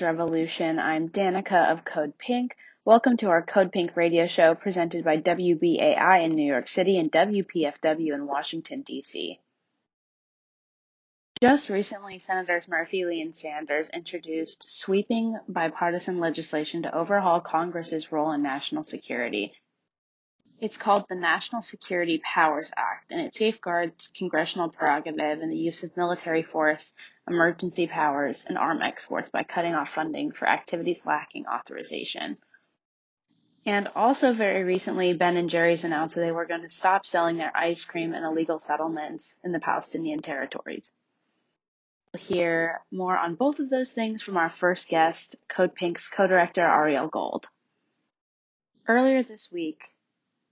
Revolution. I'm Danica of Code Pink. Welcome to our Code Pink radio show presented by WBAI in New York City and WPFW in Washington, D.C. Just recently, Senators Murphy, Lee, and Sanders introduced sweeping bipartisan legislation to overhaul Congress's role in national security. It's called the National Security Powers Act, and it safeguards congressional prerogative in the use of military force, emergency powers, and arm exports by cutting off funding for activities lacking authorization. And also very recently, Ben and Jerry's announced that they were going to stop selling their ice cream and illegal settlements in the Palestinian territories. We'll hear more on both of those things from our first guest, Code Pink's co-director Ariel Gold. Earlier this week,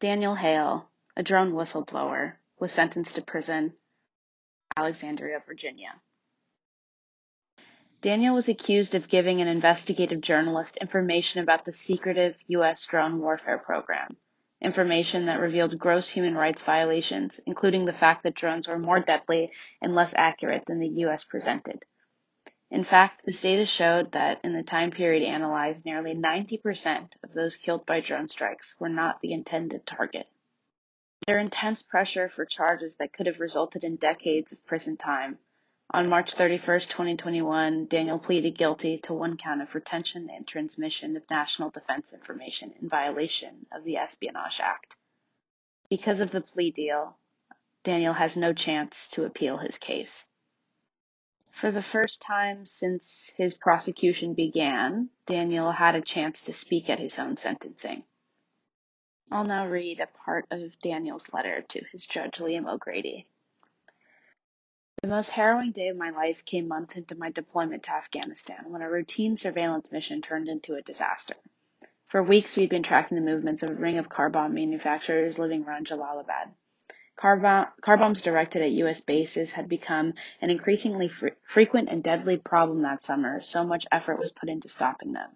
Daniel Hale, a drone whistleblower, was sentenced to prison in Alexandria, Virginia. Daniel was accused of giving an investigative journalist information about the secretive U.S. drone warfare program, information that revealed gross human rights violations, including the fact that drones were more deadly and less accurate than the U.S. presented. In fact, the data showed that in the time period analyzed, nearly 90% of those killed by drone strikes were not the intended target. Under intense pressure for charges that could have resulted in decades of prison time, on March 31, 2021, Daniel pleaded guilty to one count of retention and transmission of national defense information in violation of the Espionage Act. Because of the plea deal, Daniel has no chance to appeal his case. For the first time since his prosecution began, Daniel had a chance to speak at his own sentencing. I'll now read a part of Daniel's letter to his judge, Liam O'Grady. The most harrowing day of my life came months into my deployment to Afghanistan when a routine surveillance mission turned into a disaster. For weeks, we'd been tracking the movements of a ring of car bomb manufacturers living around Jalalabad. Car, bombs directed at U.S. bases had become an increasingly fre- frequent and deadly problem that summer, so much effort was put into stopping them.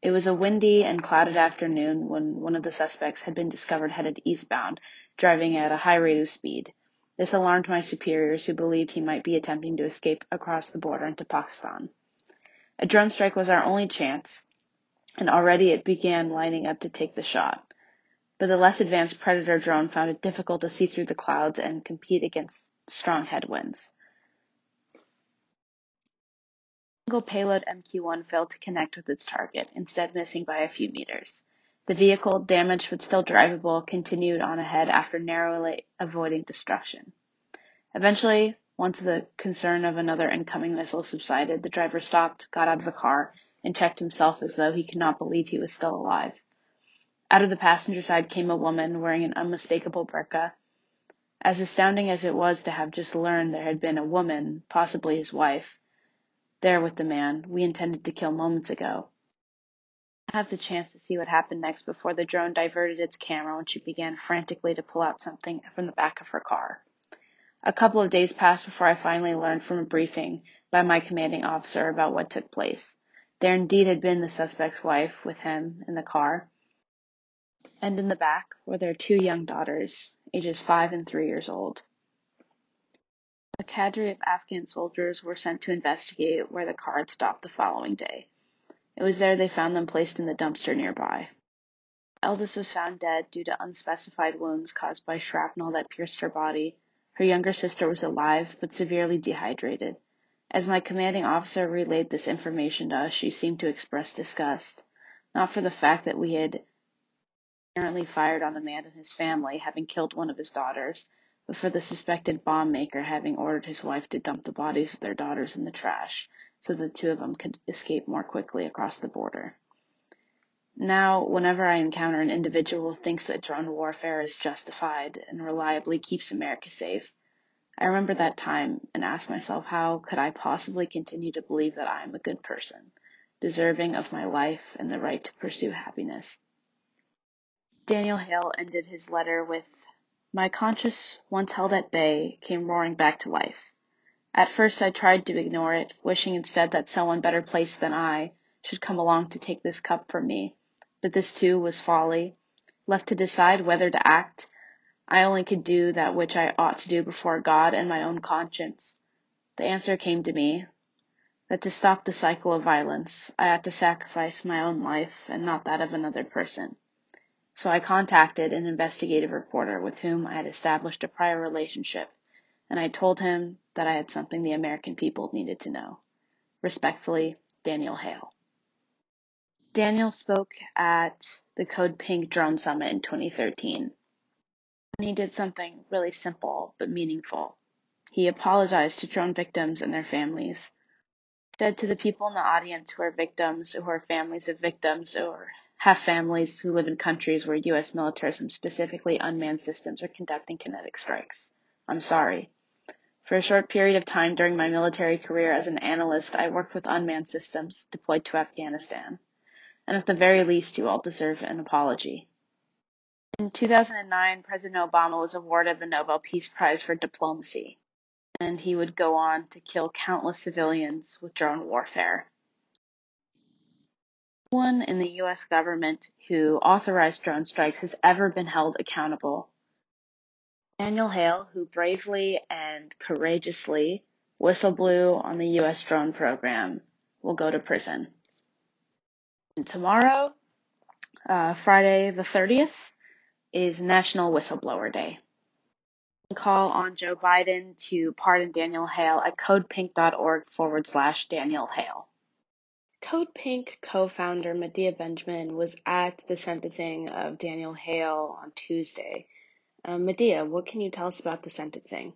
It was a windy and clouded afternoon when one of the suspects had been discovered headed eastbound, driving at a high rate of speed. This alarmed my superiors, who believed he might be attempting to escape across the border into Pakistan. A drone strike was our only chance, and already it began lining up to take the shot but the less advanced Predator drone found it difficult to see through the clouds and compete against strong headwinds. Single payload MQ-1 failed to connect with its target, instead missing by a few meters. The vehicle, damaged but still drivable, continued on ahead after narrowly avoiding destruction. Eventually, once the concern of another incoming missile subsided, the driver stopped, got out of the car, and checked himself as though he could not believe he was still alive. Out of the passenger side came a woman wearing an unmistakable burqa. As astounding as it was to have just learned there had been a woman, possibly his wife, there with the man we intended to kill moments ago. I have the chance to see what happened next before the drone diverted its camera when she began frantically to pull out something from the back of her car. A couple of days passed before I finally learned from a briefing by my commanding officer about what took place. There indeed had been the suspect's wife with him in the car, and in the back were their two young daughters, ages five and three years old. A cadre of Afghan soldiers were sent to investigate where the car had stopped the following day. It was there they found them placed in the dumpster nearby. Eldest was found dead due to unspecified wounds caused by shrapnel that pierced her body. Her younger sister was alive, but severely dehydrated. As my commanding officer relayed this information to us, she seemed to express disgust, not for the fact that we had apparently fired on the man and his family, having killed one of his daughters, but for the suspected bomb maker having ordered his wife to dump the bodies of their daughters in the trash so the two of them could escape more quickly across the border. Now, whenever I encounter an individual who thinks that drone warfare is justified and reliably keeps America safe, I remember that time and ask myself how could I possibly continue to believe that I am a good person, deserving of my life and the right to pursue happiness. Daniel Hale ended his letter with, My conscience, once held at bay, came roaring back to life. At first I tried to ignore it, wishing instead that someone better placed than I should come along to take this cup from me. But this too was folly. Left to decide whether to act, I only could do that which I ought to do before God and my own conscience. The answer came to me. that to stop the cycle of violence, I had to sacrifice my own life and not that of another person. So I contacted an investigative reporter with whom I had established a prior relationship, and I told him that I had something the American people needed to know. Respectfully, Daniel Hale. Daniel spoke at the Code Pink Drone Summit in 2013. And he did something really simple but meaningful. He apologized to drone victims and their families said to the people in the audience who are victims, or who are families of victims, or have families who live in countries where U.S. militarism, specifically unmanned systems, are conducting kinetic strikes. I'm sorry. For a short period of time during my military career as an analyst, I worked with unmanned systems deployed to Afghanistan. And at the very least, you all deserve an apology. In 2009, President Obama was awarded the Nobel Peace Prize for Diplomacy and he would go on to kill countless civilians with drone warfare. One in the US government who authorized drone strikes has ever been held accountable. Daniel Hale, who bravely and courageously whistleblew on the US drone program, will go to prison. And tomorrow, uh, Friday the 30th, is National Whistleblower Day call on Joe Biden to pardon Daniel Hale at codepink.org forward slash Daniel Hale. CodePink co-founder Medea Benjamin was at the sentencing of Daniel Hale on Tuesday. Uh, Medea, what can you tell us about the sentencing?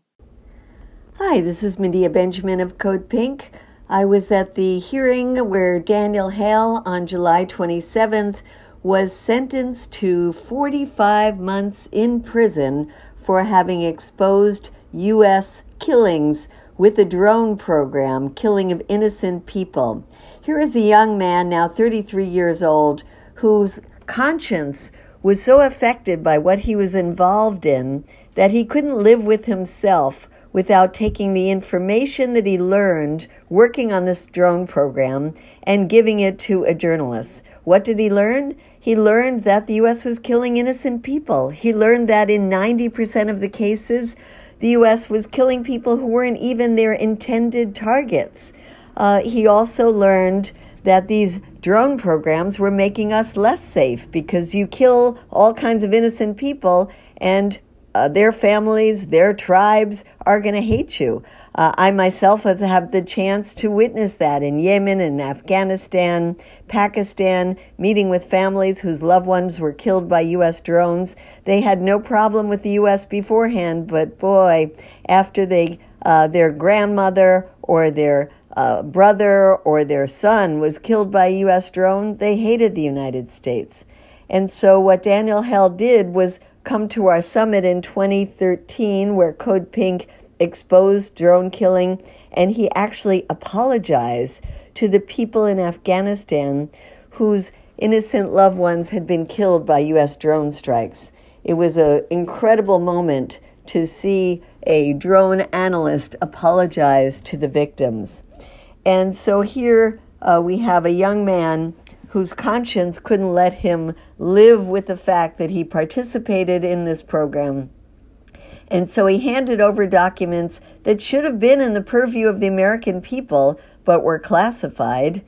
Hi, this is Medea Benjamin of Code Pink. I was at the hearing where Daniel Hale on July 27th was sentenced to 45 months in prison for having exposed U.S. killings with the drone program, killing of innocent people. Here is a young man, now 33 years old, whose conscience was so affected by what he was involved in that he couldn't live with himself without taking the information that he learned working on this drone program and giving it to a journalist. What did he learn? He learned that the U.S. was killing innocent people. He learned that in 90% of the cases, the U.S. was killing people who weren't even their intended targets. Uh, he also learned that these drone programs were making us less safe because you kill all kinds of innocent people and uh, their families, their tribes are going to hate you. Uh, I myself have had the chance to witness that in Yemen and Afghanistan, Pakistan, meeting with families whose loved ones were killed by U.S. drones. They had no problem with the U.S. beforehand, but boy, after they uh, their grandmother or their uh, brother or their son was killed by a U.S. drone, they hated the United States. And so what Daniel Hale did was come to our summit in 2013 where Code Pink exposed drone killing, and he actually apologized to the people in Afghanistan whose innocent loved ones had been killed by U.S. drone strikes. It was an incredible moment to see a drone analyst apologize to the victims. And so here uh, we have a young man whose conscience couldn't let him live with the fact that he participated in this program and so he handed over documents that should have been in the purview of the American people, but were classified,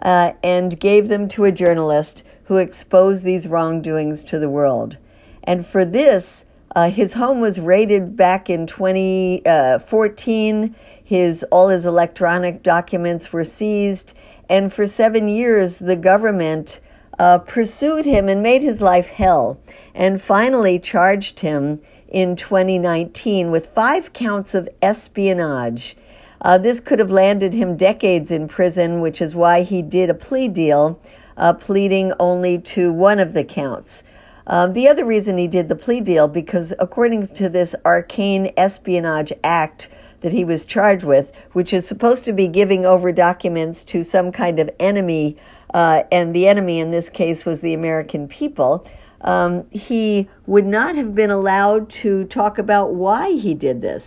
uh, and gave them to a journalist who exposed these wrongdoings to the world. And for this, uh, his home was raided back in 2014. His all his electronic documents were seized, and for seven years, the government uh, pursued him and made his life hell, and finally charged him in 2019 with five counts of espionage. Uh, this could have landed him decades in prison, which is why he did a plea deal, uh, pleading only to one of the counts. Um, the other reason he did the plea deal, because according to this arcane espionage act that he was charged with, which is supposed to be giving over documents to some kind of enemy, uh, and the enemy in this case was the American people, um, he would not have been allowed to talk about why he did this.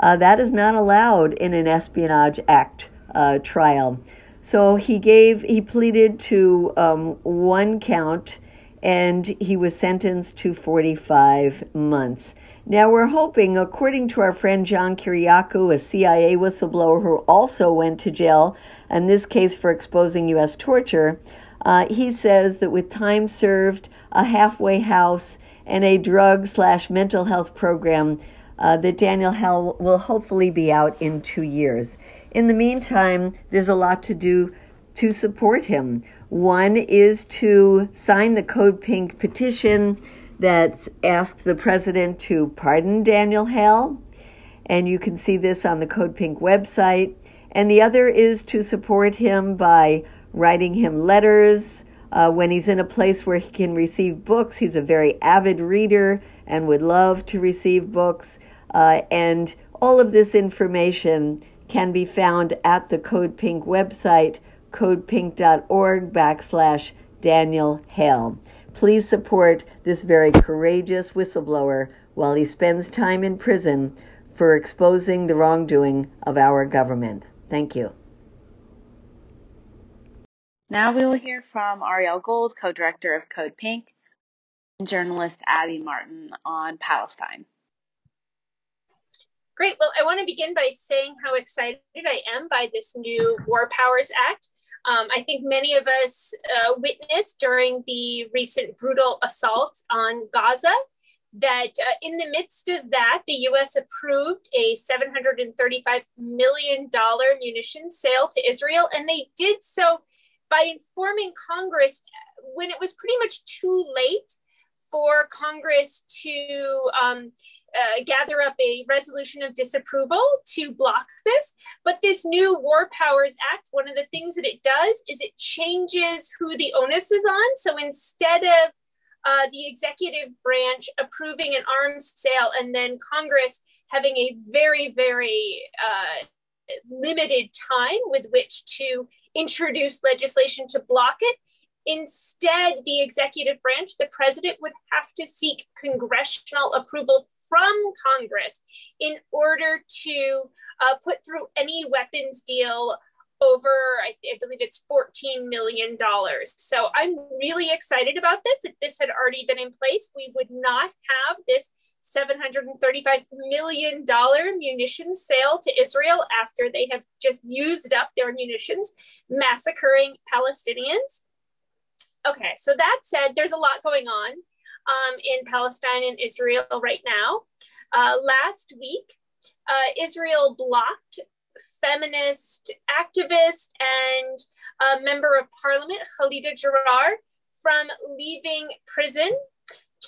Uh, that is not allowed in an Espionage Act uh, trial. So he gave, he pleaded to um, one count, and he was sentenced to 45 months. Now we're hoping, according to our friend John Kiriakou, a CIA whistleblower who also went to jail, in this case for exposing U.S. torture, uh, he says that with time served, a halfway house, and a drug slash mental health program, uh, that Daniel Hale will hopefully be out in two years. In the meantime, there's a lot to do to support him. One is to sign the Code Pink petition that asks the president to pardon Daniel Hale, and you can see this on the Code Pink website. And the other is to support him by writing him letters uh, when he's in a place where he can receive books. He's a very avid reader and would love to receive books. Uh, and all of this information can be found at the Code Pink website, codepink.org backslash Daniel Hale. Please support this very courageous whistleblower while he spends time in prison for exposing the wrongdoing of our government. Thank you. Now we will hear from Ariel Gold, co-director of Code Pink, and journalist Abby Martin on Palestine. Great. Well, I want to begin by saying how excited I am by this new War Powers Act. Um, I think many of us uh, witnessed during the recent brutal assaults on Gaza that uh, in the midst of that, the US approved a $735 million munitions sale to Israel, and they did so by informing Congress when it was pretty much too late for Congress to um, uh, gather up a resolution of disapproval to block this. But this new War Powers Act, one of the things that it does is it changes who the onus is on. So instead of uh, the executive branch approving an arms sale and then Congress having a very, very uh, limited time with which to introduce legislation to block it. Instead, the executive branch, the president, would have to seek congressional approval from Congress in order to uh, put through any weapons deal over, I, I, believe it's $14 million. So I'm really excited about this. If this had already been in place, we would not have this $735 million munitions sale to Israel after they have just used up their munitions, massacring Palestinians. Okay, so that said, there's a lot going on um, in Palestine and Israel right now. Uh, last week, uh, Israel blocked feminist activist and a member of parliament, Khalida Jarrar, from leaving prison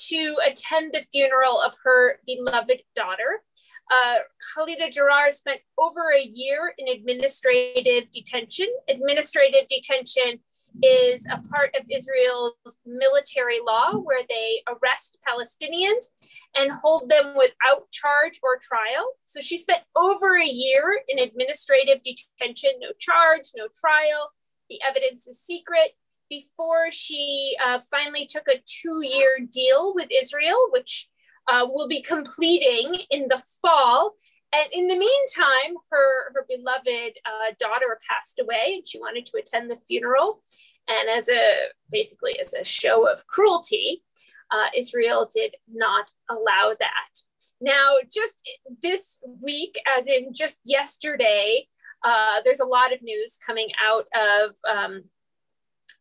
to attend the funeral of her beloved daughter. Uh, Khalida Jarrar spent over a year in administrative detention. Administrative detention is a part of Israel's military law where they arrest Palestinians and hold them without charge or trial. So she spent over a year in administrative detention, no charge, no trial. The evidence is secret before she uh, finally took a two year deal with Israel, which uh, will be completing in the fall. And in the meantime, her, her beloved uh, daughter passed away and she wanted to attend the funeral. And as a basically as a show of cruelty, uh, Israel did not allow that. Now, just this week, as in just yesterday, uh, there's a lot of news coming out of um,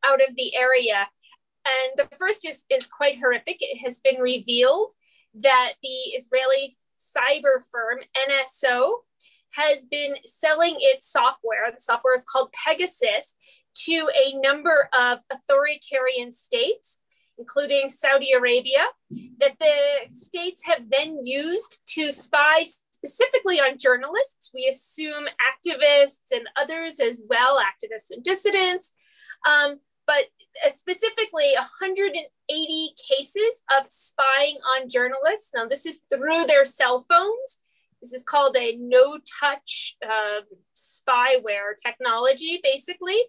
out of the area. And the first is, is quite horrific. It has been revealed that the Israeli cyber firm NSO has been selling its software. The software is called Pegasus to a number of authoritarian states, including Saudi Arabia, that the states have then used to spy specifically on journalists. We assume activists and others as well, activists and dissidents. Um, but uh, specifically 180 cases of spying on journalists. Now, this is through their cell phones. This is called a no touch uh, spyware technology, basically.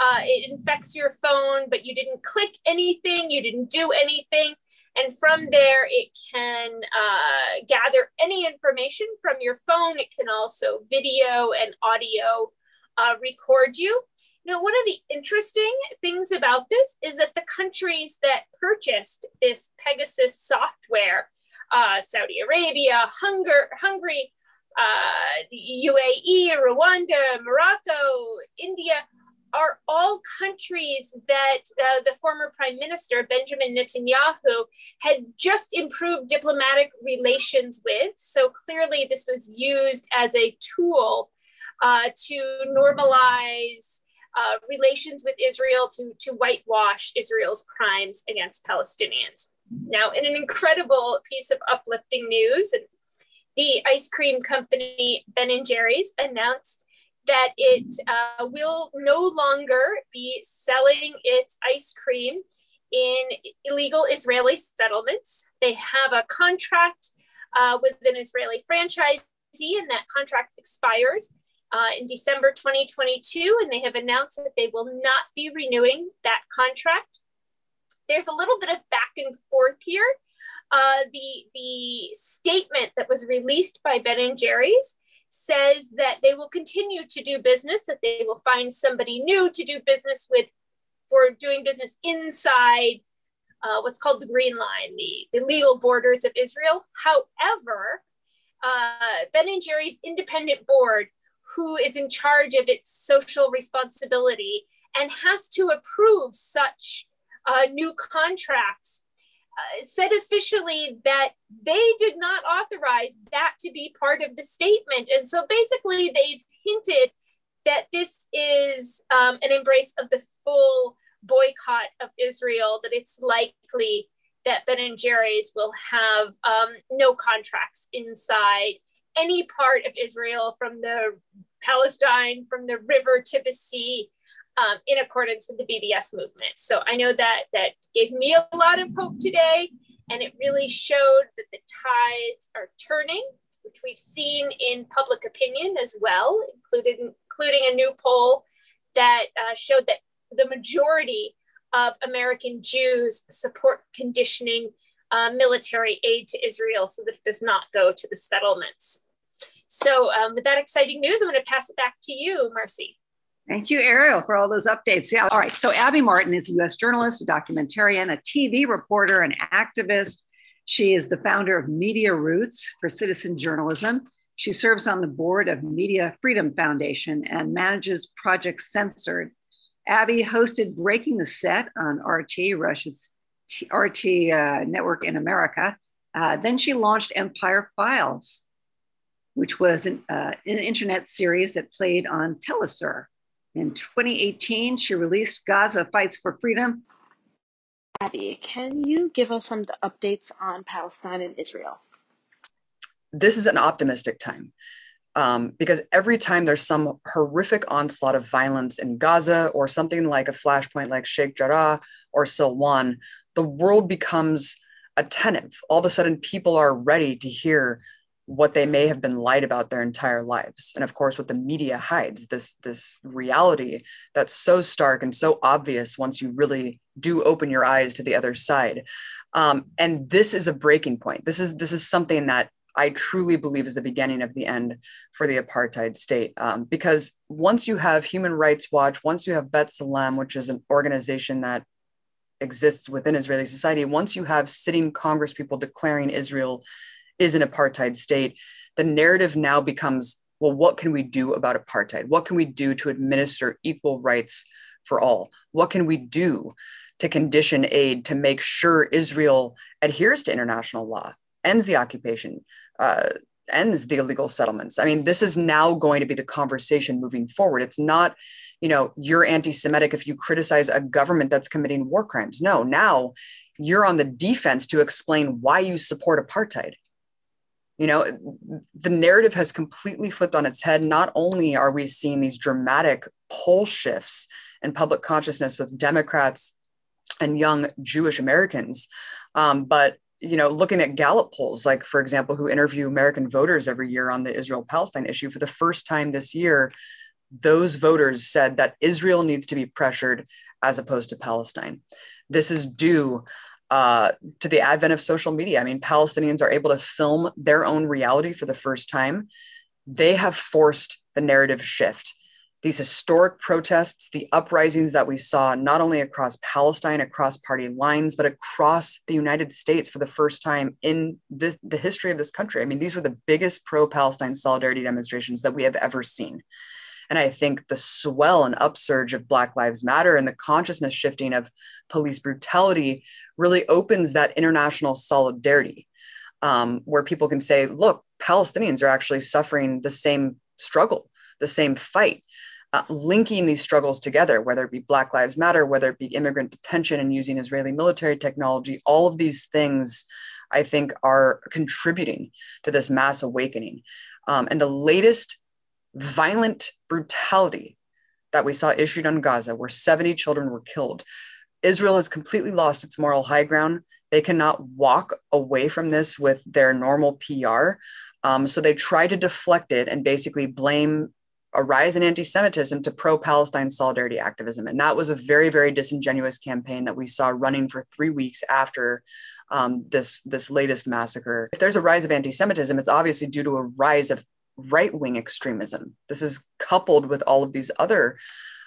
Uh, it infects your phone, but you didn't click anything, you didn't do anything. And from there, it can uh, gather any information from your phone. It can also video and audio uh, record you. Know, one of the interesting things about this is that the countries that purchased this Pegasus software, uh, Saudi Arabia, Hunger, Hungary, uh, the UAE, Rwanda, Morocco, India, are all countries that uh, the former prime minister Benjamin Netanyahu had just improved diplomatic relations with. So clearly, this was used as a tool uh, to normalize uh, relations with Israel, to, to whitewash Israel's crimes against Palestinians. Now, in an incredible piece of uplifting news, the ice cream company Ben and Jerry's announced that it uh, will no longer be selling its ice cream in illegal Israeli settlements. They have a contract uh, with an Israeli franchisee, and that contract expires uh, in December 2022, and they have announced that they will not be renewing that contract. There's a little bit of back and forth here. Uh, the the statement that was released by Ben and Jerry's says that they will continue to do business, that they will find somebody new to do business with for doing business inside uh, what's called the Green Line, the, the legal borders of Israel. However, uh, Ben and Jerry's independent board, who is in charge of its social responsibility and has to approve such uh, new contracts, uh, said officially that they did not authorize that to be part of the statement. And so basically, they've hinted that this is um, an embrace of the full boycott of Israel, that it's likely that Ben and Jerry's will have um, no contracts inside any part of Israel from the Palestine, from the river to the sea, um, in accordance with the BDS movement. So I know that that gave me a lot of hope today, and it really showed that the tides are turning, which we've seen in public opinion as well, including including a new poll that uh, showed that the majority of American Jews support conditioning uh, military aid to Israel so that it does not go to the settlements. So, um, with that exciting news, I'm going to pass it back to you, Marcy. Thank you, Ariel, for all those updates. Yeah. All right. So, Abby Martin is a U.S. journalist, a documentarian, a TV reporter, an activist. She is the founder of Media Roots for Citizen Journalism. She serves on the board of Media Freedom Foundation and manages Project Censored. Abby hosted Breaking the Set on RT, Russia's RT uh, network in America. Uh, then she launched Empire Files, which was an, uh, an internet series that played on Telesur. In 2018, she released Gaza Fights for Freedom. Abby, can you give us some updates on Palestine and Israel? This is an optimistic time um, because every time there's some horrific onslaught of violence in Gaza or something like a flashpoint like Sheikh Jarrah or Silwan, the world becomes attentive. All of a sudden, people are ready to hear what they may have been lied about their entire lives. And of course what the media hides this this reality that's so stark and so obvious once you really do open your eyes to the other side. Um, and this is a breaking point. This is this is something that i truly believe is the beginning of the end for the apartheid state. Um, because once you have human rights watch once you have B'Tselem which is an organization that exists within israeli society once you have sitting congress people declaring israel is an apartheid state, the narrative now becomes well, what can we do about apartheid? What can we do to administer equal rights for all? What can we do to condition aid to make sure Israel adheres to international law, ends the occupation, uh, ends the illegal settlements? I mean, this is now going to be the conversation moving forward. It's not, you know, you're anti Semitic if you criticize a government that's committing war crimes. No, now you're on the defense to explain why you support apartheid you know the narrative has completely flipped on its head not only are we seeing these dramatic poll shifts in public consciousness with democrats and young jewish americans um, but you know looking at gallup polls like for example who interview american voters every year on the israel palestine issue for the first time this year those voters said that israel needs to be pressured as opposed to palestine this is due uh, to the advent of social media. I mean, Palestinians are able to film their own reality for the first time. They have forced the narrative shift. these historic protests, the uprisings that we saw not only across Palestine, across party lines, but across the United States for the first time in this, the history of this country. I mean, these were the biggest pro Palestine solidarity demonstrations that we have ever seen. And I think the swell and upsurge of Black Lives Matter and the consciousness shifting of police brutality really opens that international solidarity um, where people can say, look, Palestinians are actually suffering the same struggle, the same fight. Uh, linking these struggles together, whether it be Black Lives Matter, whether it be immigrant detention and using Israeli military technology, all of these things I think are contributing to this mass awakening. Um, and the latest violent brutality that we saw issued on Gaza, where 70 children were killed, Israel has completely lost its moral high ground. They cannot walk away from this with their normal PR. Um, so they try to deflect it and basically blame a rise in anti Semitism to pro Palestine solidarity activism. And that was a very, very disingenuous campaign that we saw running for three weeks after um, this, this latest massacre. If there's a rise of anti Semitism, it's obviously due to a rise of right wing extremism. This is coupled with all of these other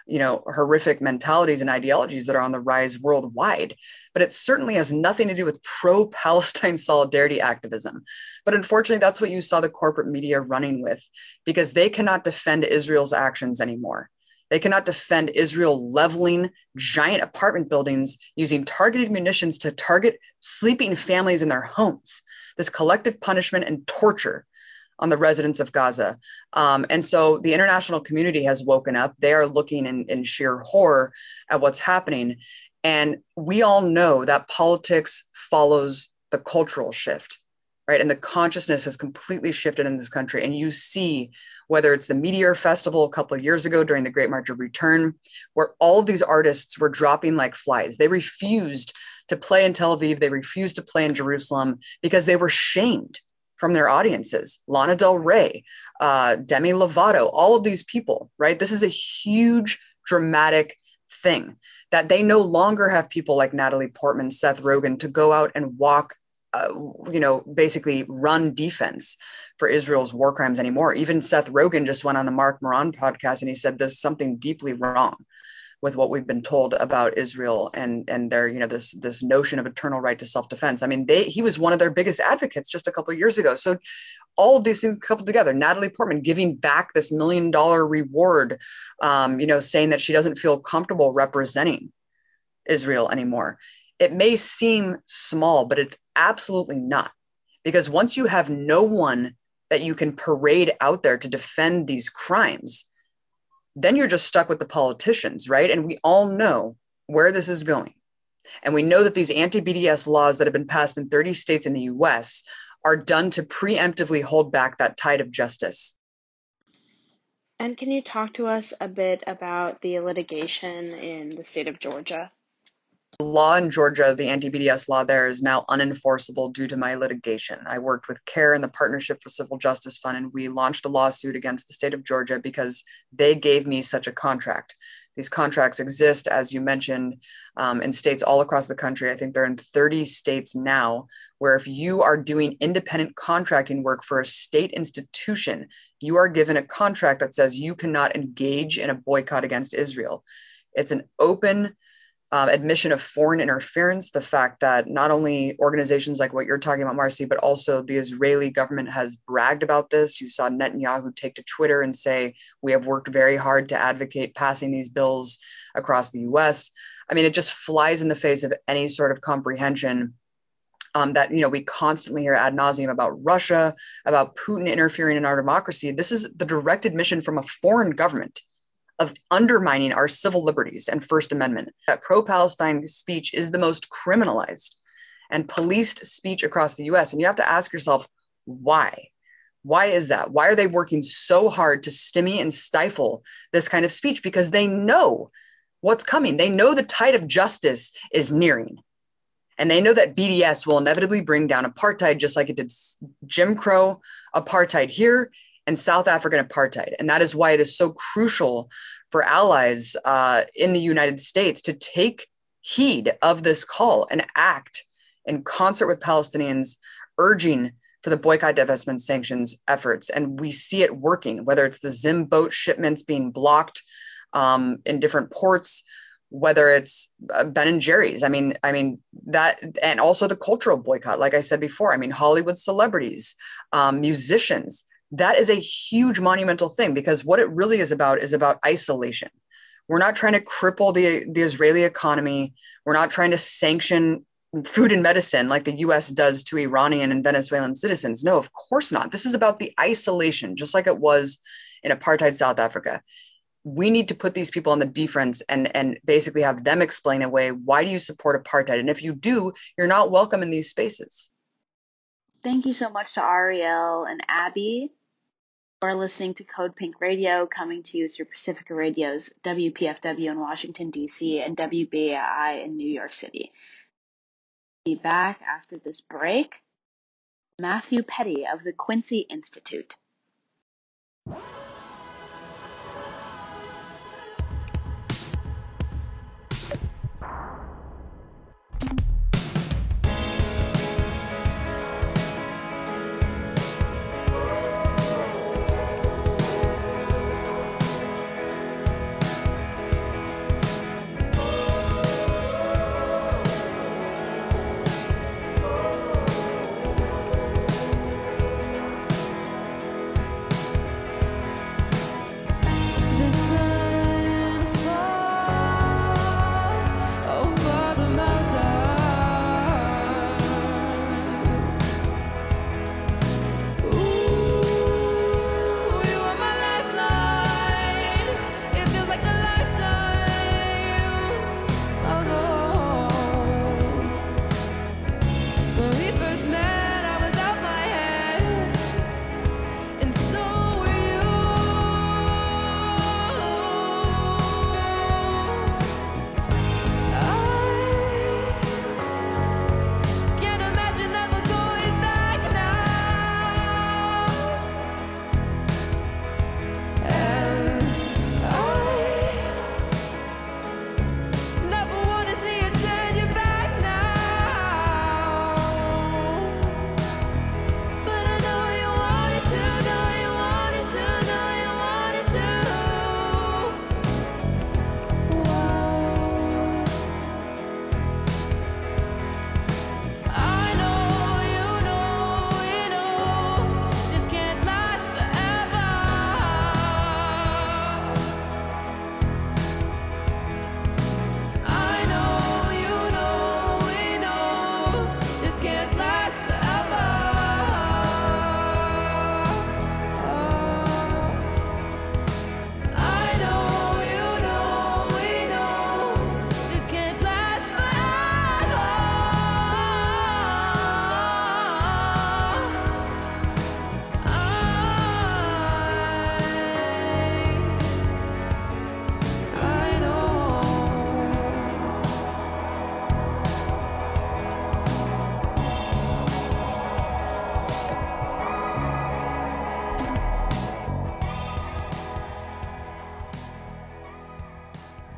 you know horrific mentalities and ideologies that are on the rise worldwide but it certainly has nothing to do with pro palestine solidarity activism but unfortunately that's what you saw the corporate media running with because they cannot defend israel's actions anymore they cannot defend Israel leveling giant apartment buildings using targeted munitions to target sleeping families in their homes. This collective punishment and torture on the residents of Gaza. Um, and so the international community has woken up. They are looking in, in sheer horror at what's happening. And we all know that politics follows the cultural shift, right? And the consciousness has completely shifted in this country. And you see whether it's the Meteor Festival a couple of years ago during the Great March of Return, where all of these artists were dropping like flies. They refused to play in Tel Aviv, they refused to play in Jerusalem because they were shamed from their audiences. Lana Del Rey, uh, Demi Lovato, all of these people, right? This is a huge, dramatic thing that they no longer have people like Natalie Portman, Seth Rogen to go out and walk, uh, you know, basically run defense for Israel's war crimes anymore. Even Seth Rogen just went on the Marc Maron podcast and he said there's something deeply wrong with what we've been told about Israel and and their you know this this notion of eternal right to self-defense. I mean, they he was one of their biggest advocates just a couple years ago. So all of these things coupled together, Natalie Portman giving back this million dollar reward, um, you know, saying that she doesn't feel comfortable representing Israel anymore. It may seem small, but it's absolutely not. Because once you have no one that you can parade out there to defend these crimes, then you're just stuck with the politicians, right? And we all know where this is going. And we know that these anti BDS laws that have been passed in 30 states in the US are done to preemptively hold back that tide of justice. And can you talk to us a bit about the litigation in the state of Georgia? Law in Georgia, the anti BDS law there, is now unenforceable due to my litigation. I worked with CAIR and the Partnership for Civil Justice Fund, and we launched a lawsuit against the state of Georgia because they gave me such a contract. These contracts exist, as you mentioned, um, in states all across the country. I think they're in 30 states now, where if you are doing independent contracting work for a state institution, you are given a contract that says you cannot engage in a boycott against Israel. It's an open um, admission of foreign interference, the fact that not only organizations like what you're talking about, Marcy, but also the Israeli government has bragged about this. You saw Netanyahu take to Twitter and say, We have worked very hard to advocate passing these bills across the US. I mean, it just flies in the face of any sort of comprehension um, that you know we constantly hear ad nauseum about Russia, about Putin interfering in our democracy. This is the direct admission from a foreign government of undermining our civil liberties and First Amendment. That pro Palestine speech is the most criminalized and policed speech across the US. And you have to ask yourself, why? Why is that? Why are they working so hard to stymie and stifle this kind of speech? Because they know what's coming. They know the tide of justice is nearing. And they know that BDS will inevitably bring down apartheid, just like it did Jim Crow apartheid here and South African apartheid. And that is why it is so crucial for allies uh, in the United States to take heed of this call and act in concert with Palestinians, urging for the boycott, divestment, sanctions efforts, and we see it working. Whether it's the Zim boat shipments being blocked um, in different ports, whether it's uh, Ben and Jerry's. I mean, I mean that, and also the cultural boycott. Like I said before, I mean Hollywood celebrities, um, musicians. That is a huge monumental thing because what it really is about is about isolation. We're not trying to cripple the the Israeli economy. We're not trying to sanction food and medicine like the US does to Iranian and Venezuelan citizens. No, of course not. This is about the isolation, just like it was in apartheid South Africa we need to put these people on the defense and and basically have them explain away why do you support apartheid and if you do you're not welcome in these spaces thank you so much to ariel and abby for listening to code pink radio coming to you through pacifica radio's wpfw in washington d.c and wbai in new york city. Be back after this break. Matthew petti of the quincy institute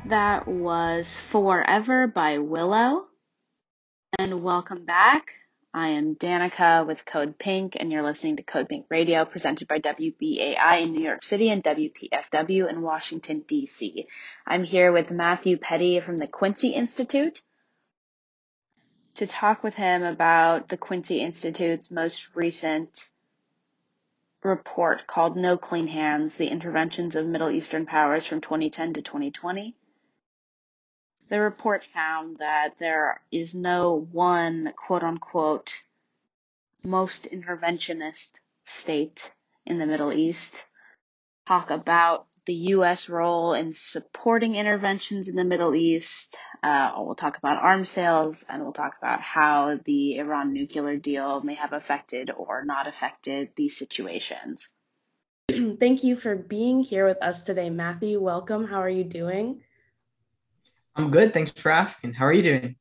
That was Forever by Willow. And welcome back. I am Danica with Code Pink, and you're listening to Code Pink Radio presented by WBAI in New York City and WPFW in Washington, D.C. I'm here with Matthew Petti from the Quincy Institute to talk with him about the Quincy Institute's most recent report called No Clean Hands The Interventions of Middle Eastern Powers from 2010 to 2020. The report found that there is no one quote unquote most interventionist state in the Middle East. Talk about the U.S. role in supporting interventions in the Middle East. Uh, we'll talk about arms sales and we'll talk about how the Iran nuclear deal may have affected or not affected these situations. Thank you for being here with us today, Matthew. Welcome. How are you doing? I'm good. Thanks for asking. How are you doing?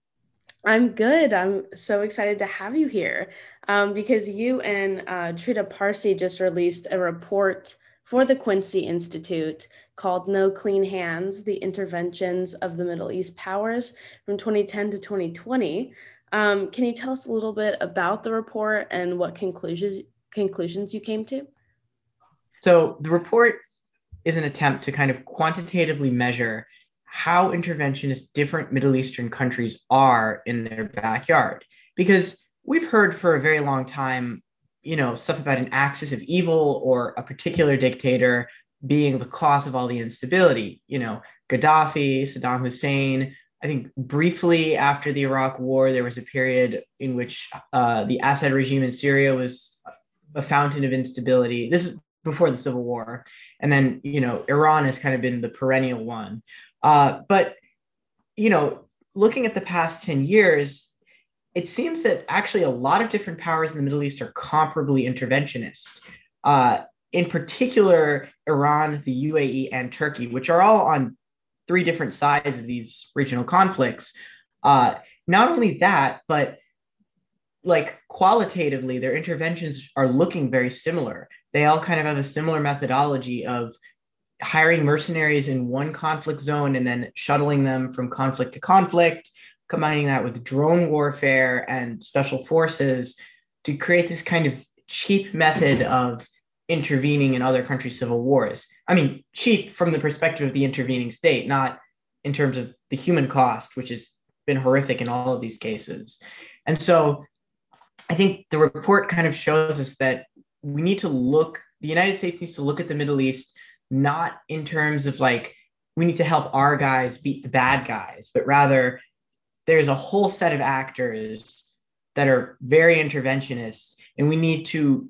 I'm good. I'm so excited to have you here um, because you and uh, Trita Parsi just released a report for the Quincy Institute called No Clean Hands The Interventions of the Middle East Powers from 2010 to 2020. Um, can you tell us a little bit about the report and what conclusions conclusions you came to? So the report is an attempt to kind of quantitatively measure how interventionist different Middle Eastern countries are in their backyard. Because we've heard for a very long time, you know, stuff about an axis of evil or a particular dictator being the cause of all the instability. You know, Gaddafi, Saddam Hussein. I think briefly after the Iraq War, there was a period in which uh, the Assad regime in Syria was a fountain of instability. This is before the Civil War. And then, you know, Iran has kind of been the perennial one. Uh, but, you know, looking at the past 10 years, it seems that actually a lot of different powers in the Middle East are comparably interventionist. Uh, in particular, Iran, the UAE, and Turkey, which are all on three different sides of these regional conflicts. Uh, not only that, but like qualitatively, their interventions are looking very similar. They all kind of have a similar methodology of hiring mercenaries in one conflict zone and then shuttling them from conflict to conflict, combining that with drone warfare and special forces to create this kind of cheap method of intervening in other countries' civil wars. I mean, cheap from the perspective of the intervening state, not in terms of the human cost, which has been horrific in all of these cases. And so I think the report kind of shows us that we need to look, the United States needs to look at the Middle East not in terms of like, we need to help our guys beat the bad guys, but rather there's a whole set of actors that are very interventionist, and we need to,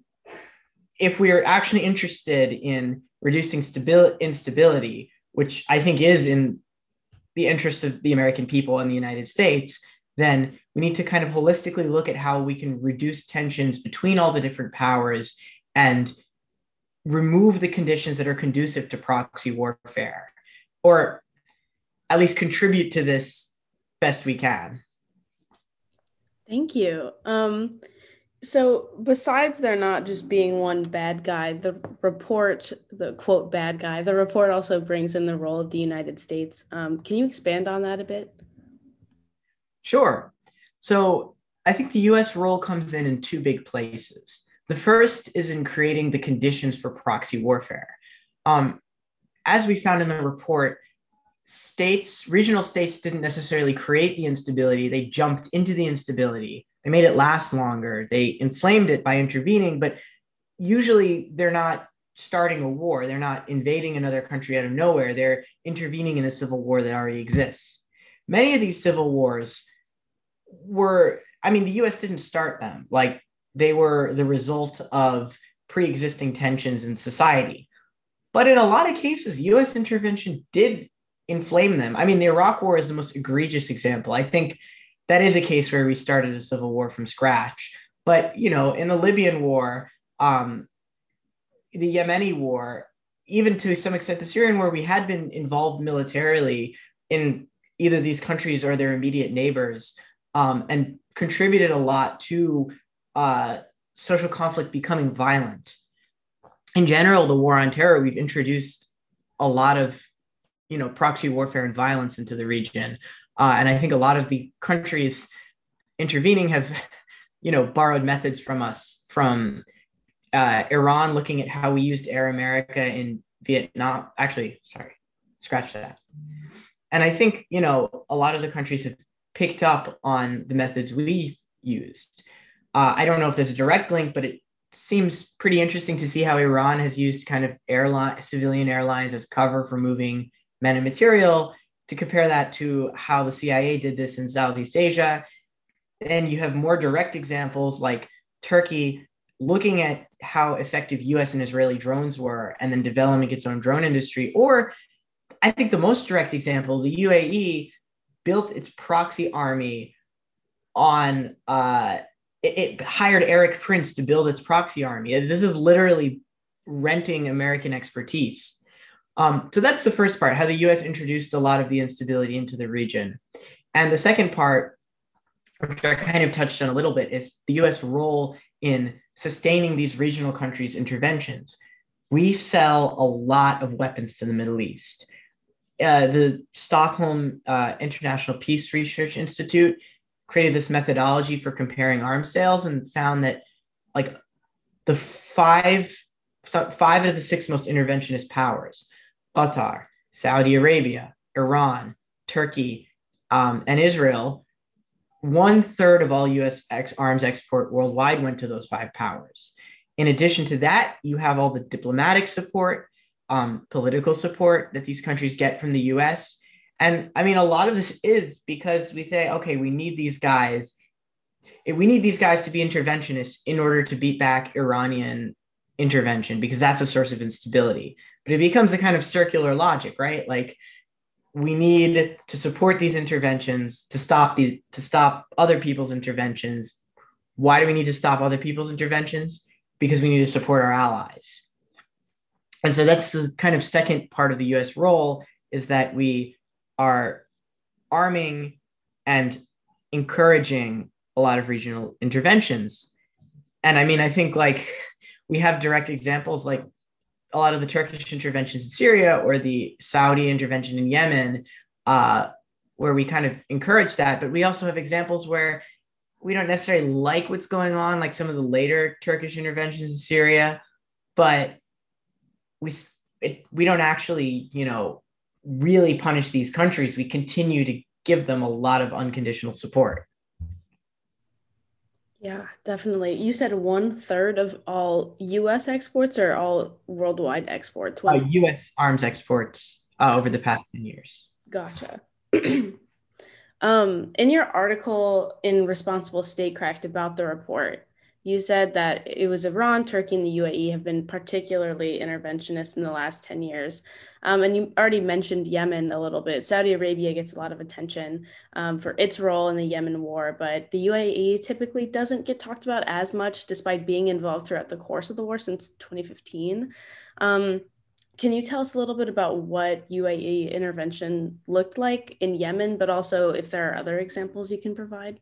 if we are actually interested in reducing stabil- instability, which I think is in the interest of the American people and the United States, then we need to kind of holistically look at how we can reduce tensions between all the different powers and remove the conditions that are conducive to proxy warfare, or at least contribute to this best we can. Thank you. Um, so, besides there not just being one bad guy, the report, the quote bad guy, the report also brings in the role of the United States. Um, can you expand on that a bit? Sure. So I think the US role comes in in two big places. The first is in creating the conditions for proxy warfare. Um, as we found in the report, states, regional states didn't necessarily create the instability, they jumped into the instability. They made it last longer. They inflamed it by intervening, but usually they're not starting a war. They're not invading another country out of nowhere. They're intervening in a civil war that already exists. Many of these civil wars were I mean, the US didn't start them. Like they were the result of pre-existing tensions in society. But in a lot of cases, US intervention did inflame them. I mean, the Iraq War is the most egregious example. I think that is a case where we started a civil war from scratch. But you know, in the Libyan War, um, the Yemeni War, even to some extent the Syrian War, we had been involved militarily in either these countries or their immediate neighbors um, and contributed a lot to uh, social conflict becoming violent. In general, the war on terror, we've introduced a lot of you know proxy warfare and violence into the region, uh, and I think a lot of the countries intervening have you know borrowed methods from us from uh, Iran looking at how we used Air America in Vietnam. Actually, sorry, scratch that. And I think you know a lot of the countries have picked up on the methods we used. Uh, I don't know if there's a direct link, but it seems pretty interesting to see how Iran has used kind of airline civilian airlines as cover for moving men and material. To compare that to how the CIA did this in Southeast Asia, and you have more direct examples like Turkey looking at how effective US and Israeli drones were and then developing its own drone industry. Or I think the most direct example, the UAE built its proxy army on uh, it, it, hired Erik Prince to build its proxy army. This is literally renting American expertise. Um, so that's the first part, how the US introduced a lot of the instability into the region. And the second part, which I kind of touched on a little bit, is the US role in sustaining these regional countries' interventions. We sell a lot of weapons to the Middle East. Uh, the Stockholm uh, International Peace Research Institute created this methodology for comparing arms sales and found that like the five five of the six most interventionist powers qatar saudi arabia iran turkey um, and israel one third of all us ex- arms export worldwide went to those five powers. In addition to that you have all the diplomatic support um, political support that these countries get from the us and I mean, a lot of this is because we say, okay, we need these guys. We need these guys to be interventionists in order to beat back Iranian intervention because that's a source of instability. But it becomes a kind of circular logic, right? Like we need to support these interventions to stop these to stop other people's interventions. Why do we need to stop other people's interventions? Because we need to support our allies. And so that's the kind of second part of the US role is that we are arming and encouraging a lot of regional interventions. And I mean, I think like we have direct examples like a lot of the Turkish interventions in Syria or the Saudi intervention in Yemen, uh, where we kind of encourage that. But we also have examples where we don't necessarily like what's going on, like some of the later Turkish interventions in Syria, but we it, we don't actually, you know, really punish these countries, we continue to give them a lot of unconditional support. Yeah, definitely. You said one third of all U.S. exports or all worldwide exports? Uh, U.S. arms exports uh, over the past 10 years. Gotcha. um, in your article in Responsible Statecraft about the report, you said that it was Iran, Turkey, and the UAE have been particularly interventionist in the last 10 years. Um, and you already mentioned Yemen a little bit. Saudi Arabia gets a lot of attention um, for its role in the Yemen war, but the UAE typically doesn't get talked about as much despite being involved throughout the course of the war since 2015. Um, can you tell us a little bit about what UAE intervention looked like in Yemen, but also if there are other examples you can provide?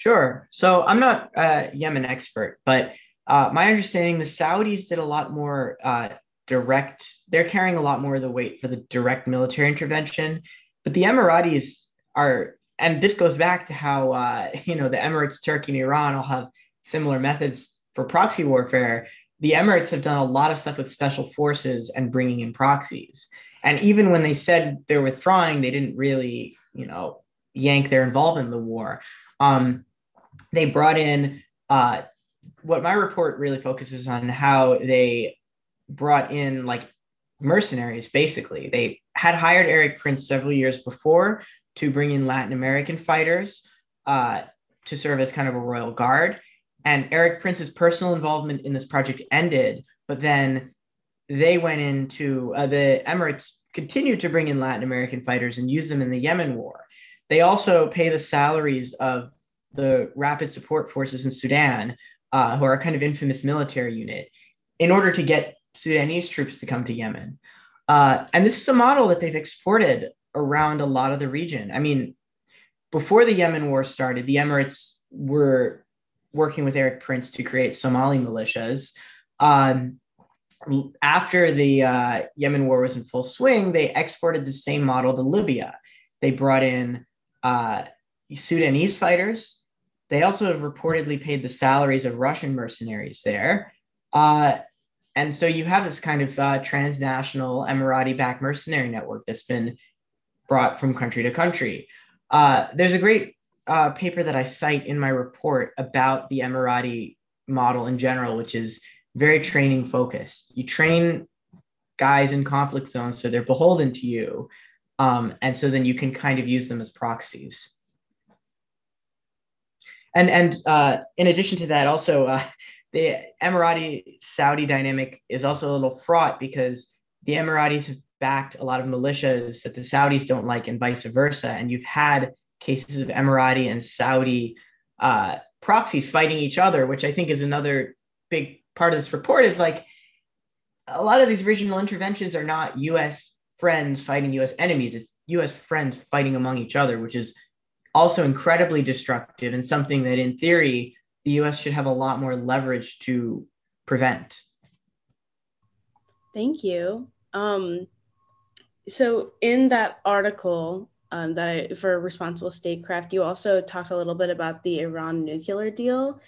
Sure. So I'm not a Yemen expert, but uh, my understanding, the Saudis did a lot more uh, direct. They're carrying a lot more of the weight for the direct military intervention, but the Emiratis are, and this goes back to how uh, you know the Emirates, Turkey, and Iran all have similar methods for proxy warfare. The Emirates have done a lot of stuff with special forces and bringing in proxies. And even when they said they're withdrawing, they didn't really, you know, yank their involvement in the war. Um, they brought in uh, what my report really focuses on how they brought in like mercenaries basically. They had hired Erik Prince several years before to bring in latin american fighters uh, to serve as kind of a royal guard. And Erik Prince's personal involvement in this project ended but then they went into uh, the emirates continued to bring in latin american fighters and use them in the yemen war. They also pay the salaries of the Rapid Support Forces in Sudan, uh, who are a kind of infamous military unit, in order to get Sudanese troops to come to Yemen. Uh, and this is a model that they've exported around a lot of the region. I mean, before the Yemen war started, the Emirates were working with Erik Prince to create Somali militias. Um, after the uh, Yemen war was in full swing, they exported the same model to Libya. They brought in uh, Sudanese fighters they also have reportedly paid the salaries of Russian mercenaries there. Uh, and so you have this kind of uh, transnational Emirati backed mercenary network that's been brought from country to country. Uh, there's a great uh, paper that I cite in my report about the Emirati model in general, which is very training focused. You train guys in conflict zones so they're beholden to you. Um, and so then you can kind of use them as proxies and and uh, in addition to that, also uh, the Emirati Saudi dynamic is also a little fraught because the Emiratis have backed a lot of militias that the Saudis don't like, and vice versa. And you've had cases of Emirati and Saudi uh, proxies fighting each other, which I think is another big part of this report. Is like a lot of these regional interventions are not U.S. friends fighting U.S. enemies; it's U.S. friends fighting among each other, which is also incredibly destructive and something that in theory the US should have a lot more leverage to prevent. Thank you. Um, so in that article, um, that I, for responsible statecraft. You also talked a little bit about the Iran nuclear deal,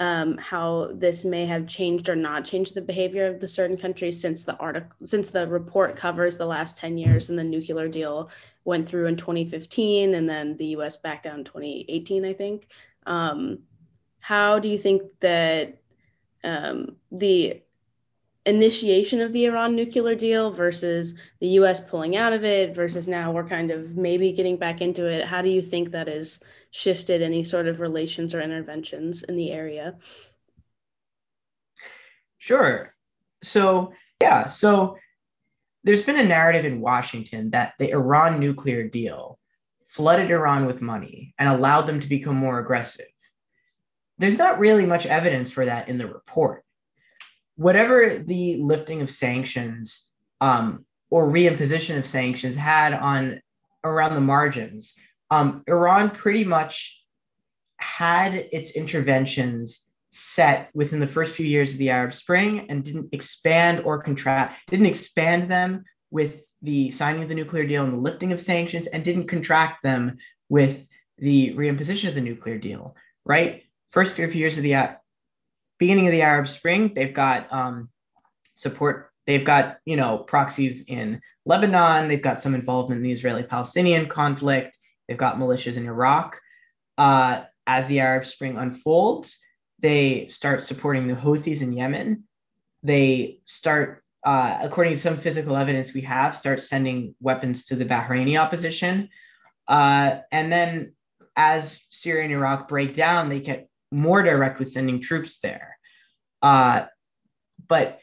um, how this may have changed or not changed the behavior of the certain countries since the article, since the report covers the last 10 years and the nuclear deal went through in 2015 and then the U.S. backed down in 2018, I think. Um, how do you think that um, the initiation of the Iran nuclear deal versus the US pulling out of it versus now we're kind of maybe getting back into it. How do you think that has shifted any sort of relations or interventions in the area? Sure. So, yeah, so there's been a narrative in Washington that the Iran nuclear deal flooded Iran with money and allowed them to become more aggressive. There's not really much evidence for that in the report whatever the lifting of sanctions um, or reimposition of sanctions had on around the margins, um, Iran pretty much had its interventions set within the first few years of the Arab Spring and didn't expand or contract, didn't expand them with the signing of the nuclear deal and the lifting of sanctions, and didn't contract them with the reimposition of the nuclear deal, right? First few years of the beginning of the Arab Spring, they've got um, support. They've got you know proxies in Lebanon. They've got some involvement in the Israeli-Palestinian conflict. They've got militias in Iraq. Uh, as the Arab Spring unfolds, they start supporting the Houthis in Yemen. They start, uh, according to some physical evidence we have, start sending weapons to the Bahraini opposition. Uh, and then as Syria and Iraq break down, they get more direct with sending troops there. Uh, but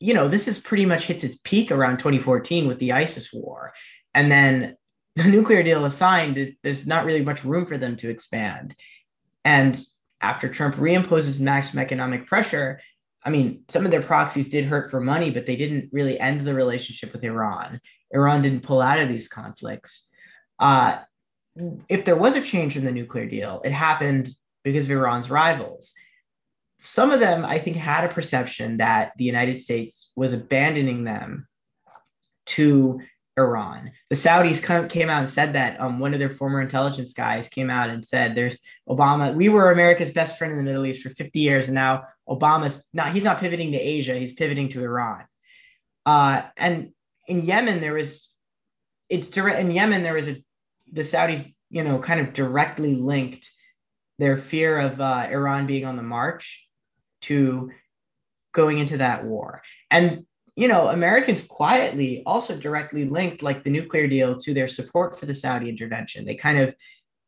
you know, this is pretty much hits its peak around 2014 with the ISIS war, and then the nuclear deal is signed. There's not really much room for them to expand. And after Trump reimposes maximum economic pressure, I mean, some of their proxies did hurt for money, but they didn't really end the relationship with Iran. Iran didn't pull out of these conflicts. Uh, if there was a change in the nuclear deal, it happened because of Iran's rivals. Some of them, I think, had a perception that the United States was abandoning them to Iran. The Saudis came out and said that. Um, one of their former intelligence guys came out and said, "There's Obama. We were America's best friend in the Middle East for 50 years, and now Obama's not. He's not pivoting to Asia. He's pivoting to Iran." Uh, and in Yemen, there was it's direct. In Yemen, there was a the Saudis, you know, kind of directly linked their fear of uh, Iran being on the march to going into that war. And you know, Americans quietly also directly linked like the nuclear deal to their support for the Saudi intervention. They kind of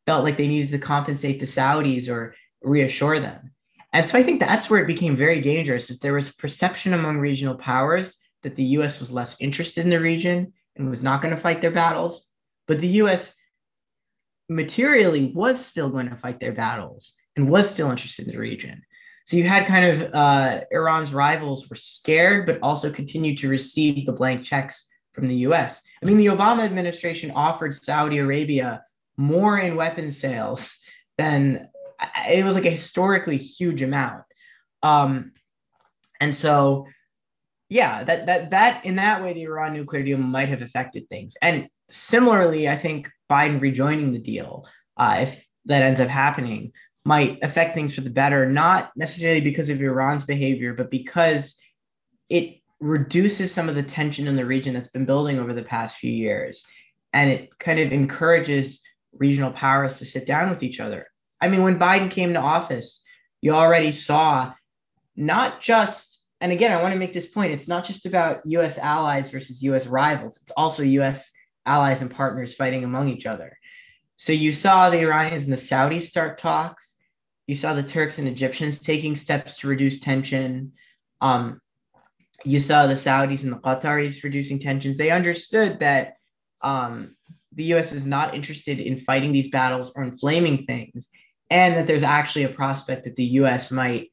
felt like they needed to compensate the Saudis or reassure them. And so I think that's where it became very dangerous is there was a perception among regional powers that the US was less interested in the region and was not going to fight their battles. But the US materially was still going to fight their battles and was still interested in the region. So you had kind of uh, Iran's rivals were scared, but also continued to receive the blank checks from the U.S. I mean, the Obama administration offered Saudi Arabia more in weapons sales than it was like a historically huge amount. Um, and so, yeah, that that that in that way, the Iran nuclear deal might have affected things. And similarly, I think Biden rejoining the deal, uh, if that ends up happening, might affect things for the better, not necessarily because of Iran's behavior, but because it reduces some of the tension in the region that's been building over the past few years. And it kind of encourages regional powers to sit down with each other. I mean, when Biden came to office, you already saw not just, and again, I want to make this point, it's not just about US allies versus US rivals, it's also US allies and partners fighting among each other. So you saw the Iranians and the Saudis start talks. You saw the Turks and Egyptians taking steps to reduce tension. Um, you saw the Saudis and the Qataris reducing tensions. They understood that um, the U.S. is not interested in fighting these battles or inflaming things, and that there's actually a prospect that the U.S. might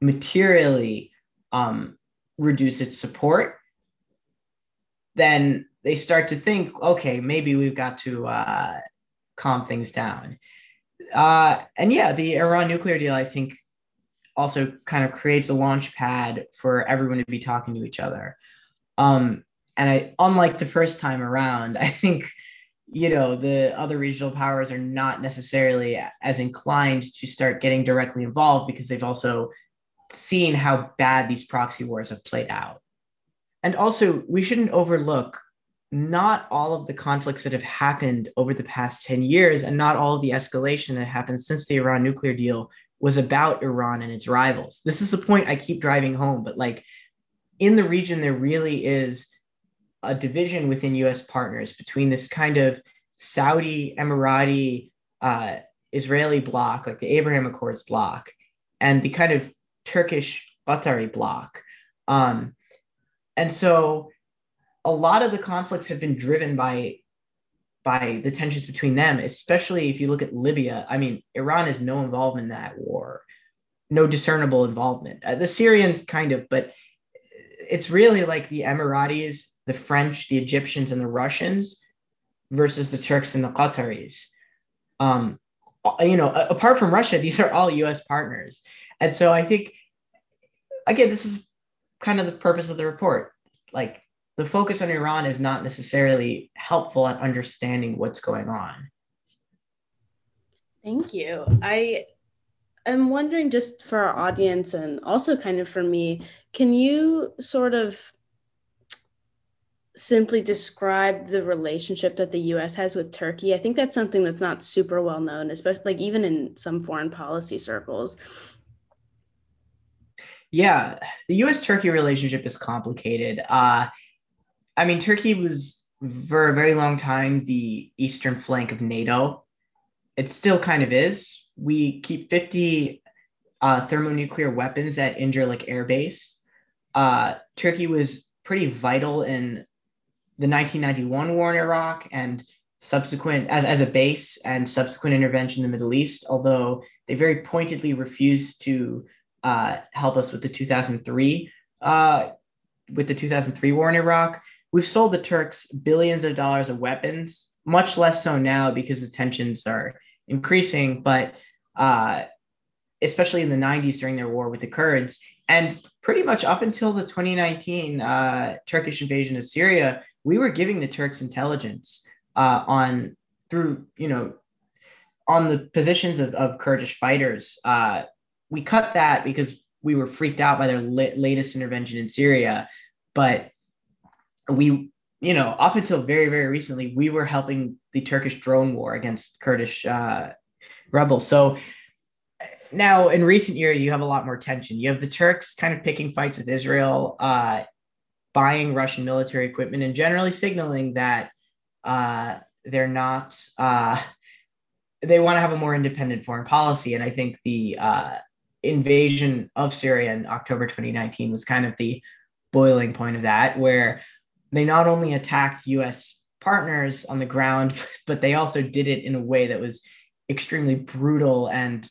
materially um, reduce its support. Then they start to think, okay, maybe we've got to uh, calm things down. Uh, and yeah, the Iran nuclear deal, I think, also kind of creates a launch pad for everyone to be talking to each other. Um, and I, unlike the first time around, I think you know, the other regional powers are not necessarily as inclined to start getting directly involved because they've also seen how bad these proxy wars have played out. And also, we shouldn't overlook not all of the conflicts that have happened over the past 10 years and not all of the escalation that happened since the Iran nuclear deal was about Iran and its rivals. This is the point I keep driving home, but like in the region, there really is a division within US partners between this kind of Saudi, Emirati, uh, Israeli bloc, like the Abraham Accords bloc, and the kind of Turkish Qatari bloc. Um, and so a lot of the conflicts have been driven by by the tensions between them, especially if you look at Libya. I mean, Iran has no involvement in that war, no discernible involvement. Uh, the Syrians kind of, but it's really like the Emiratis, the French, the Egyptians, and the Russians versus the Turks and the Qataris. Um, you know, apart from Russia, these are all U.S. partners, and so I think, again, this is kind of the purpose of the report. Like the focus on Iran is not necessarily helpful at understanding what's going on. Thank you. I am wondering, just for our audience and also kind of for me, can you sort of simply describe the relationship that the US has with Turkey? I think that's something that's not super well known, especially like even in some foreign policy circles. Yeah, the US Turkey relationship is complicated. Uh, I mean, Turkey was for a very long time the eastern flank of NATO. It still kind of is. We keep 50 uh, thermonuclear weapons at Incirlik Air Base. Uh, Turkey was pretty vital in the 1991 war in Iraq and subsequent as, as a base and subsequent intervention in the Middle East, although they very pointedly refused to uh, help us with the 2003 uh, with the 2003 war in Iraq. We've sold the Turks billions of dollars of weapons, much less so now because the tensions are increasing, but uh, especially in the 90s during their war with the Kurds. And pretty much up until the 2019 uh, Turkish invasion of Syria, we were giving the Turks intelligence uh, on through, you know, on the positions of, of Kurdish fighters. Uh, we cut that because we were freaked out by their la- latest intervention in Syria. But we, you know, up until very, very recently, we were helping the Turkish drone war against Kurdish uh, rebels. So now in recent years, you have a lot more tension. You have the Turks kind of picking fights with Israel, uh, buying Russian military equipment, and generally signaling that uh, they're not. Uh, they want to have a more independent foreign policy, and I think the uh, invasion of Syria in October 2019 was kind of the boiling point of that, where they not only attacked U.S. partners on the ground, but they also did it in a way that was extremely brutal and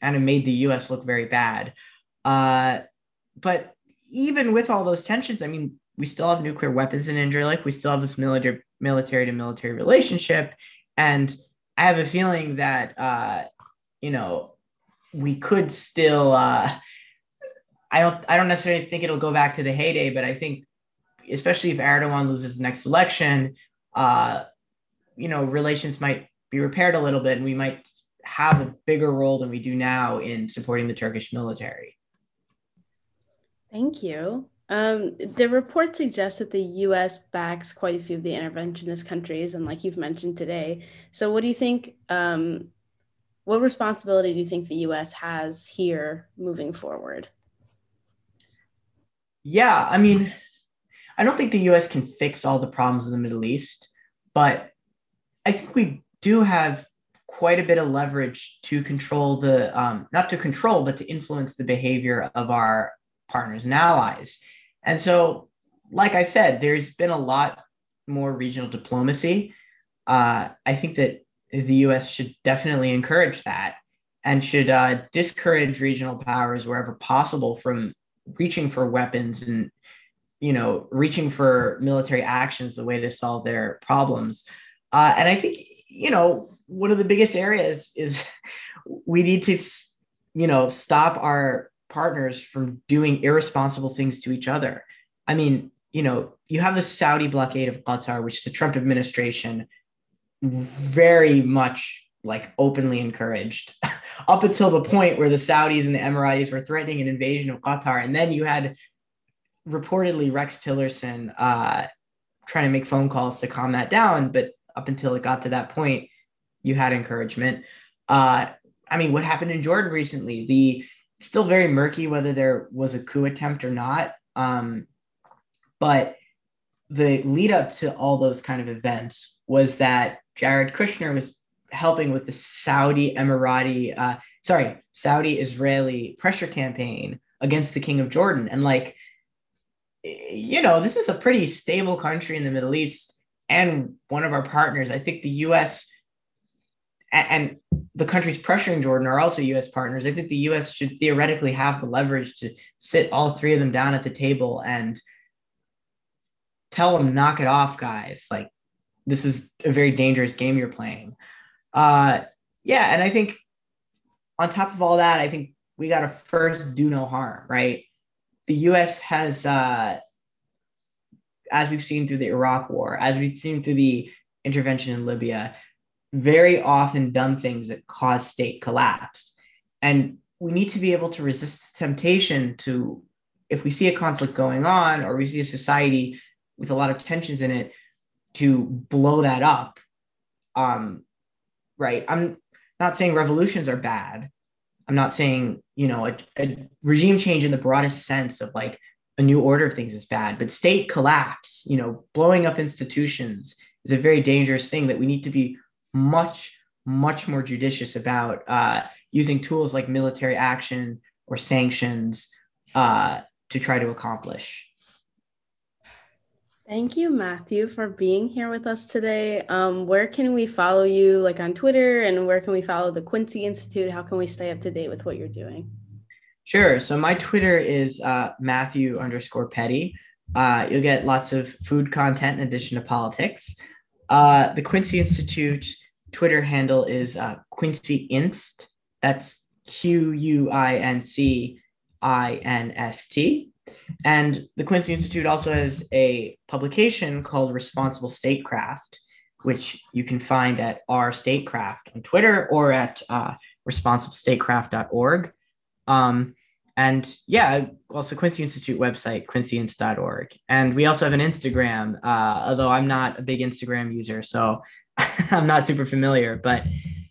and it made the U.S. look very bad. Uh, but even with all those tensions, I mean, we still have nuclear weapons in Incirlik. We still have this military military to military relationship, and I have a feeling that uh, you know we could still. Uh, I don't I don't necessarily think it'll go back to the heyday, but I think especially if Erdogan loses the next election, uh, you know, relations might be repaired a little bit, and we might have a bigger role than we do now in supporting the Turkish military. Thank you. Um, the report suggests that the U.S. backs quite a few of the interventionist countries, and like you've mentioned today. So, what do you think? Um, what responsibility do you think the U.S. has here moving forward? Yeah, I mean, I don't think the US can fix all the problems in the Middle East, but I think we do have quite a bit of leverage to control the, um, not to control, but to influence the behavior of our partners and allies. And so, like I said, there's been a lot more regional diplomacy. Uh, I think that the US should definitely encourage that and should uh, discourage regional powers wherever possible from reaching for weapons and you know, reaching for military actions the way to solve their problems. Uh, and I think, you know, one of the biggest areas is we need to, you know, stop our partners from doing irresponsible things to each other. I mean, you know, you have the Saudi blockade of Qatar, which the Trump administration very much like openly encouraged up until the point where the Saudis and the Emiratis were threatening an invasion of Qatar. And then you had reportedly Rex Tillerson uh, trying to make phone calls to calm that down. But up until it got to that point, you had encouragement. Uh, I mean, what happened in Jordan recently? The still very murky whether there was a coup attempt or not. Um, but the lead up to all those kind of events was that Jared Kushner was helping with the Saudi Emirati, uh, sorry, Saudi Israeli pressure campaign against the King of Jordan. And like, you know, this is a pretty stable country in the Middle East and one of our partners. I think the U.S. and, the countries pressuring Jordan are also U.S. partners. I think the U.S. should theoretically have the leverage to sit all three of them down at the table and tell them, knock it off, guys. Like, this is a very dangerous game you're playing. Uh, yeah, and I think on top of all that, I think we got to first do no harm, right? The U.S. has, uh, as we've seen through the Iraq War, as we've seen through the intervention in Libya, very often done things that cause state collapse. And we need to be able to resist the temptation to, if we see a conflict going on or we see a society with a lot of tensions in it, to blow that up. Um, right? I'm not saying revolutions are bad. I'm not saying, you know, a, a, regime change in the broadest sense of like a new order of things is bad, but state collapse, you know, blowing up institutions is a very dangerous thing that we need to be much, much more judicious about uh, using tools like military action or sanctions uh, to try to accomplish. Thank you, Matthew, for being here with us today. Um, where can we follow you, like on Twitter, and where can we follow the Quincy Institute? How can we stay up to date with what you're doing? Sure. So my Twitter is uh, Matthew underscore Petti. Uh, you'll get lots of food content in addition to politics. Uh, the Quincy Institute Twitter handle is uh, Quincy Inst. That's Q U I N C I N S T. And the Quincy Institute also has a publication called Responsible Statecraft, which you can find at r statecraft on Twitter or at uh, responsiblestatecraft.org. Um, and yeah, also Quincy Institute website, quincyinst.org. And we also have an Instagram, uh, although I'm not a big Instagram user, so I'm not super familiar. But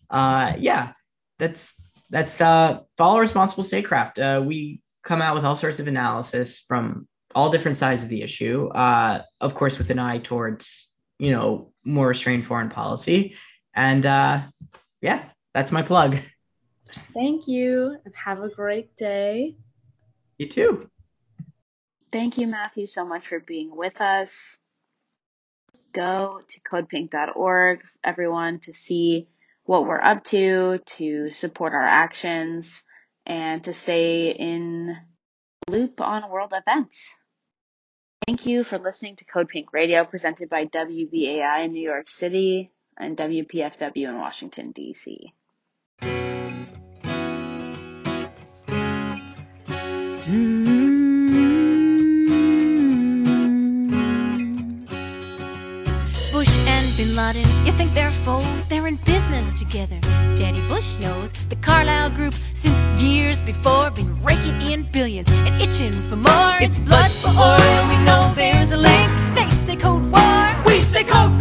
uh, yeah, that's that's uh, follow responsible statecraft. Uh, we come out with all sorts of analysis from all different sides of the issue, uh, of course, with an eye towards, you know, more restrained foreign policy. And uh, yeah, that's my plug. Thank you and have a great day. You too. Thank you, Matthew, so much for being with us. Go to codepink.org, everyone, to see what we're up to, to support our actions and to stay in loop on world events. Thank you for listening to Code Pink Radio presented by WBAI in New York City and WPFW in Washington, D.C. think they're foes? They're in business together. Daddy Bush knows the Carlyle Group since years before been raking in billions and itching for more. It's blood for oil. We know there's a link. They say Cold war. We say code